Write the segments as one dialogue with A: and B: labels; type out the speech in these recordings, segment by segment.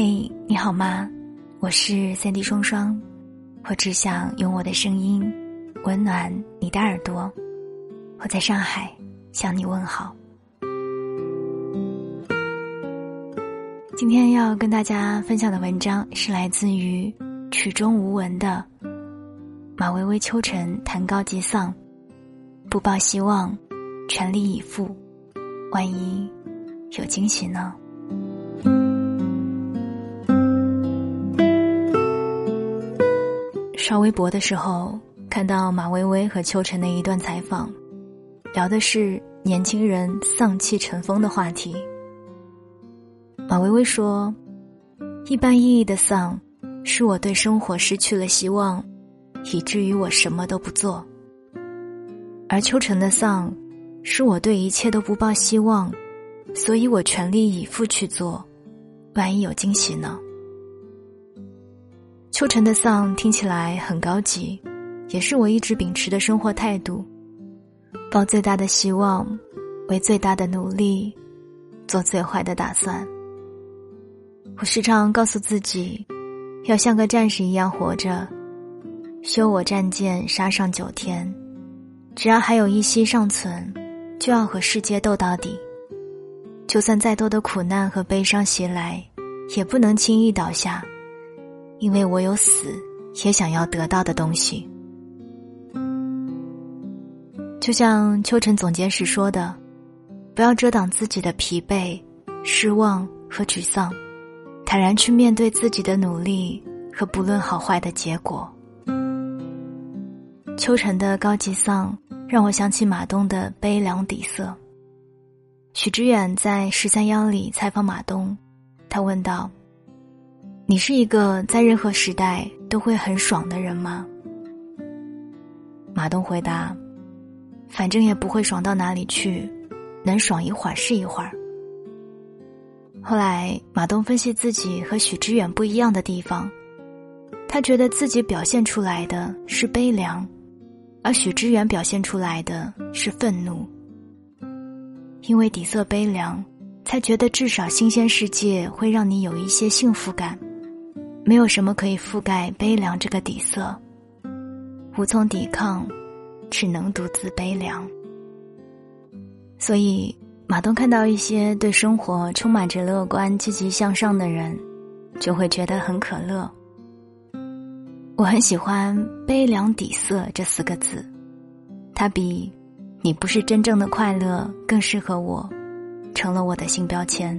A: 嘿，你好吗？我是三 D 双双，我只想用我的声音温暖你的耳朵。我在上海向你问好。今天要跟大家分享的文章是来自于曲中无闻的马薇薇秋晨谈高级丧，不抱希望，全力以赴，万一有惊喜呢？刷微博的时候，看到马薇薇和秋晨的一段采访，聊的是年轻人丧气成风的话题。马薇薇说：“一般意义的丧，是我对生活失去了希望，以至于我什么都不做；而秋晨的丧，是我对一切都不抱希望，所以我全力以赴去做，万一有惊喜呢？”秋晨的丧听起来很高级，也是我一直秉持的生活态度。抱最大的希望，为最大的努力，做最坏的打算。我时常告诉自己，要像个战士一样活着。修我战舰，杀上九天，只要还有一息尚存，就要和世界斗到底。就算再多的苦难和悲伤袭来，也不能轻易倒下。因为我有死也想要得到的东西，就像秋晨总结时说的：“不要遮挡自己的疲惫、失望和沮丧，坦然去面对自己的努力和不论好坏的结果。”秋晨的高级丧让我想起马东的悲凉底色。许知远在十三幺里采访马东，他问道。你是一个在任何时代都会很爽的人吗？马东回答：“反正也不会爽到哪里去，能爽一会儿是一会儿。”后来，马东分析自己和许知远不一样的地方，他觉得自己表现出来的是悲凉，而许知远表现出来的是愤怒。因为底色悲凉，才觉得至少新鲜世界会让你有一些幸福感。没有什么可以覆盖悲凉这个底色，无从抵抗，只能独自悲凉。所以，马东看到一些对生活充满着乐观、积极向上的人，就会觉得很可乐。我很喜欢“悲凉底色”这四个字，它比“你不是真正的快乐”更适合我，成了我的新标签。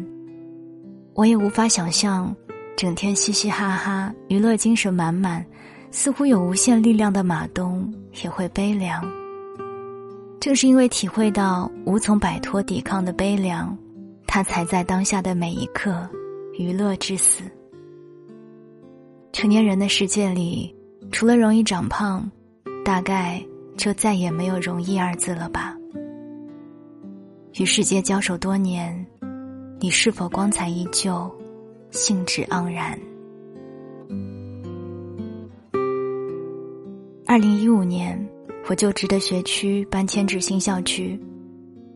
A: 我也无法想象。整天嘻嘻哈哈、娱乐精神满满，似乎有无限力量的马东也会悲凉。正是因为体会到无从摆脱抵抗的悲凉，他才在当下的每一刻娱乐至死。成年人的世界里，除了容易长胖，大概就再也没有容易二字了吧？与世界交手多年，你是否光彩依旧？兴致盎然。二零一五年，我就职的学区搬迁至新校区。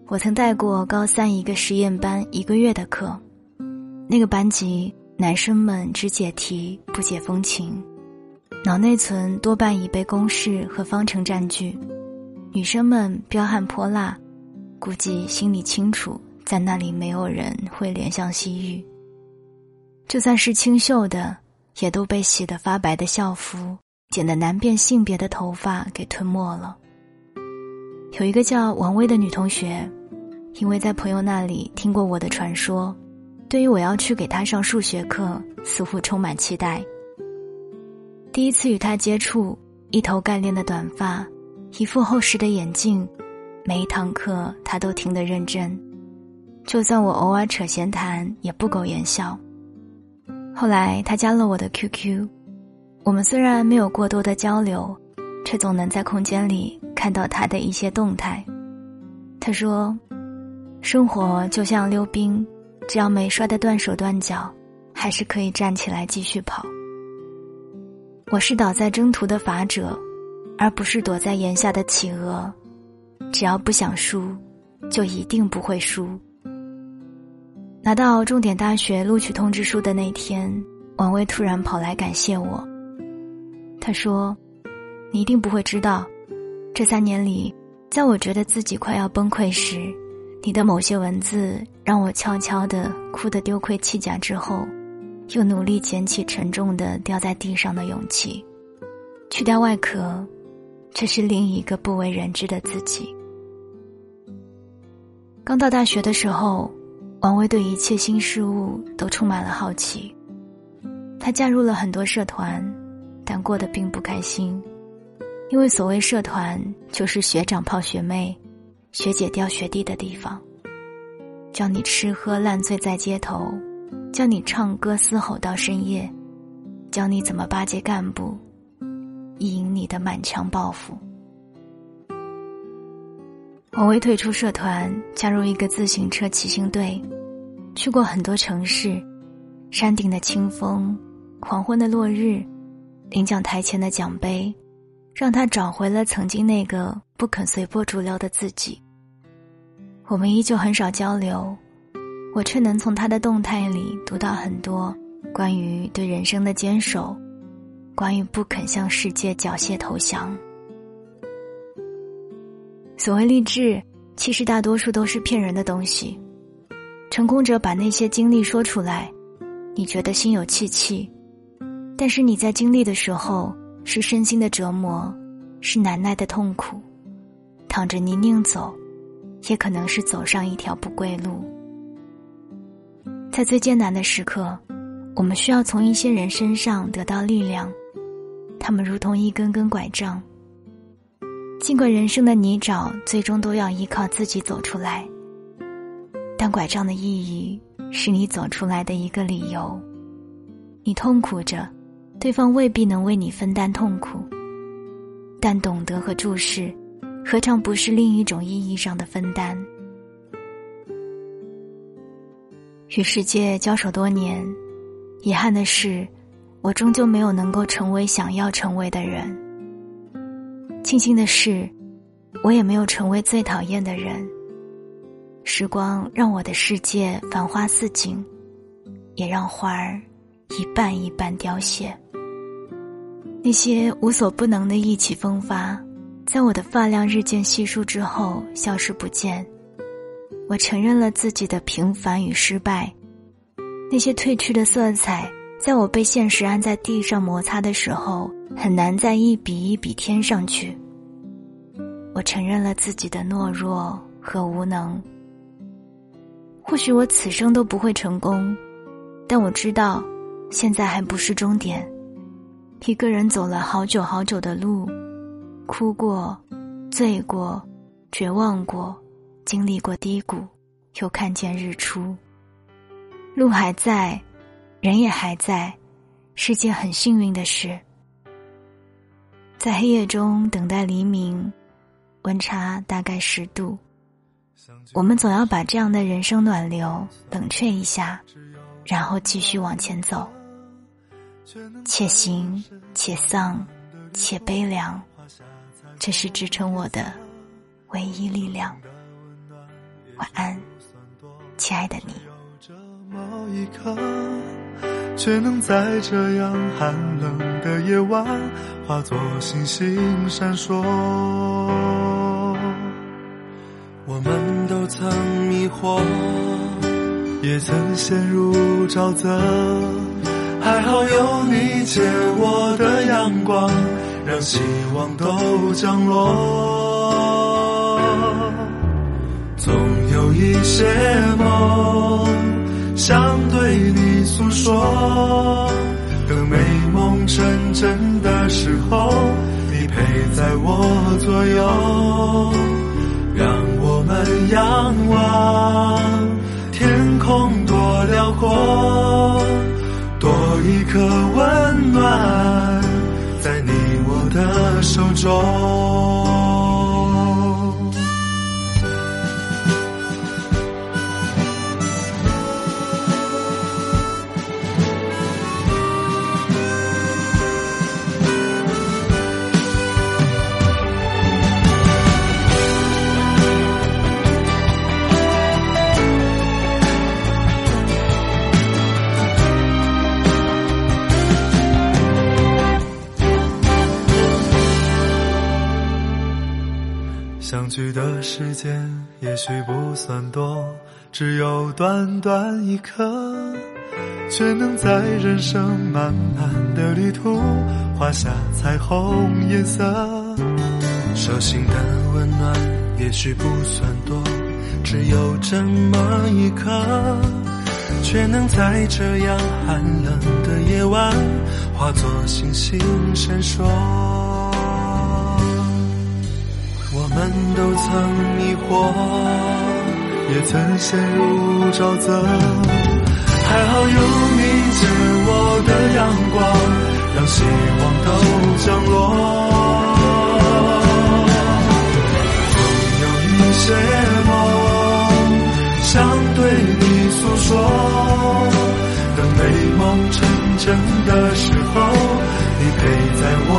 A: 我曾带过高三一个实验班一个月的课，那个班级男生们只解题不解风情，脑内存多半已被公式和方程占据，女生们彪悍泼辣，估计心里清楚，在那里没有人会怜香惜玉。就算是清秀的，也都被洗得发白的校服、剪得难辨性别的头发给吞没了。有一个叫王薇的女同学，因为在朋友那里听过我的传说，对于我要去给她上数学课，似乎充满期待。第一次与她接触，一头干练的短发，一副厚实的眼镜，每一堂课她都听得认真，就算我偶尔扯闲谈，也不苟言笑。后来他加了我的 QQ，我们虽然没有过多的交流，却总能在空间里看到他的一些动态。他说：“生活就像溜冰，只要没摔得断手断脚，还是可以站起来继续跑。”我是倒在征途的法者，而不是躲在檐下的企鹅。只要不想输，就一定不会输。拿到重点大学录取通知书的那天，王威突然跑来感谢我。他说：“你一定不会知道，这三年里，在我觉得自己快要崩溃时，你的某些文字让我悄悄的哭得丢盔弃甲之后，又努力捡起沉重的掉在地上的勇气，去掉外壳，这是另一个不为人知的自己。”刚到大学的时候。王威对一切新事物都充满了好奇，他加入了很多社团，但过得并不开心，因为所谓社团就是学长泡学妹，学姐钓学弟的地方，叫你吃喝烂醉在街头，教你唱歌嘶吼到深夜，教你怎么巴结干部，意淫你的满腔抱负。王威退出社团，加入一个自行车骑行队，去过很多城市，山顶的清风，黄昏的落日，领奖台前的奖杯，让他找回了曾经那个不肯随波逐流的自己。我们依旧很少交流，我却能从他的动态里读到很多关于对人生的坚守，关于不肯向世界缴械投降。所谓励志，其实大多数都是骗人的东西。成功者把那些经历说出来，你觉得心有戚戚，但是你在经历的时候，是身心的折磨，是难耐的痛苦，躺着泥泞走，也可能是走上一条不归路。在最艰难的时刻，我们需要从一些人身上得到力量，他们如同一根根拐杖。尽管人生的泥沼最终都要依靠自己走出来，但拐杖的意义是你走出来的一个理由。你痛苦着，对方未必能为你分担痛苦，但懂得和注视，何尝不是另一种意义上的分担？与世界交手多年，遗憾的是，我终究没有能够成为想要成为的人。庆幸的是，我也没有成为最讨厌的人。时光让我的世界繁花似锦，也让花儿一瓣一瓣凋谢。那些无所不能的意气风发，在我的发量日渐稀疏之后消失不见。我承认了自己的平凡与失败，那些褪去的色彩，在我被现实按在地上摩擦的时候。很难再一笔一笔添上去。我承认了自己的懦弱和无能。或许我此生都不会成功，但我知道，现在还不是终点。一个人走了好久好久的路，哭过，醉过，绝望过，经历过低谷，又看见日出。路还在，人也还在，是件很幸运的事。在黑夜中等待黎明，温差大概十度。我们总要把这样的人生暖流冷却一下，然后继续往前走。且行且丧且悲凉，这是支撑我的唯一力量。晚安，亲爱的你。
B: 某一刻却能在这样寒冷的夜晚，化作星星闪烁。我们都曾迷惑，也曾陷入沼泽，还好有你借我的阳光，让希望都降落。总有一些梦。想对你诉说，等美梦成真的时候，你陪在我左右，让我们仰望天空多辽阔，多一颗温暖在你我的手中。聚的时间也许不算多，只有短短一刻，却能在人生漫漫的旅途画下彩虹颜色。手心的温暖也许不算多，只有这么一刻，却能在这样寒冷的夜晚化作星星闪烁。都曾迷惑，也曾陷入沼泽，还好有你借我的阳光，让希望都降落。总有一些梦想对你诉说，等美梦成真的时候，你陪在我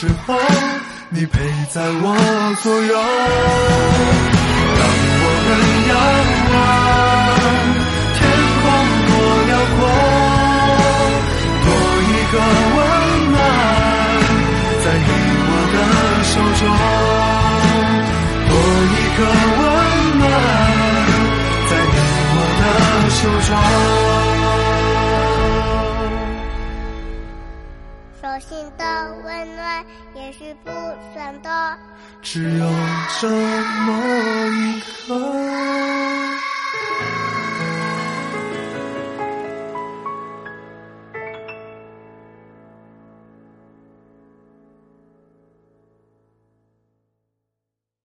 B: 时候。你陪在我左右，让我们仰望手
C: 心的温暖也是不算的，
B: 只有这么一刻。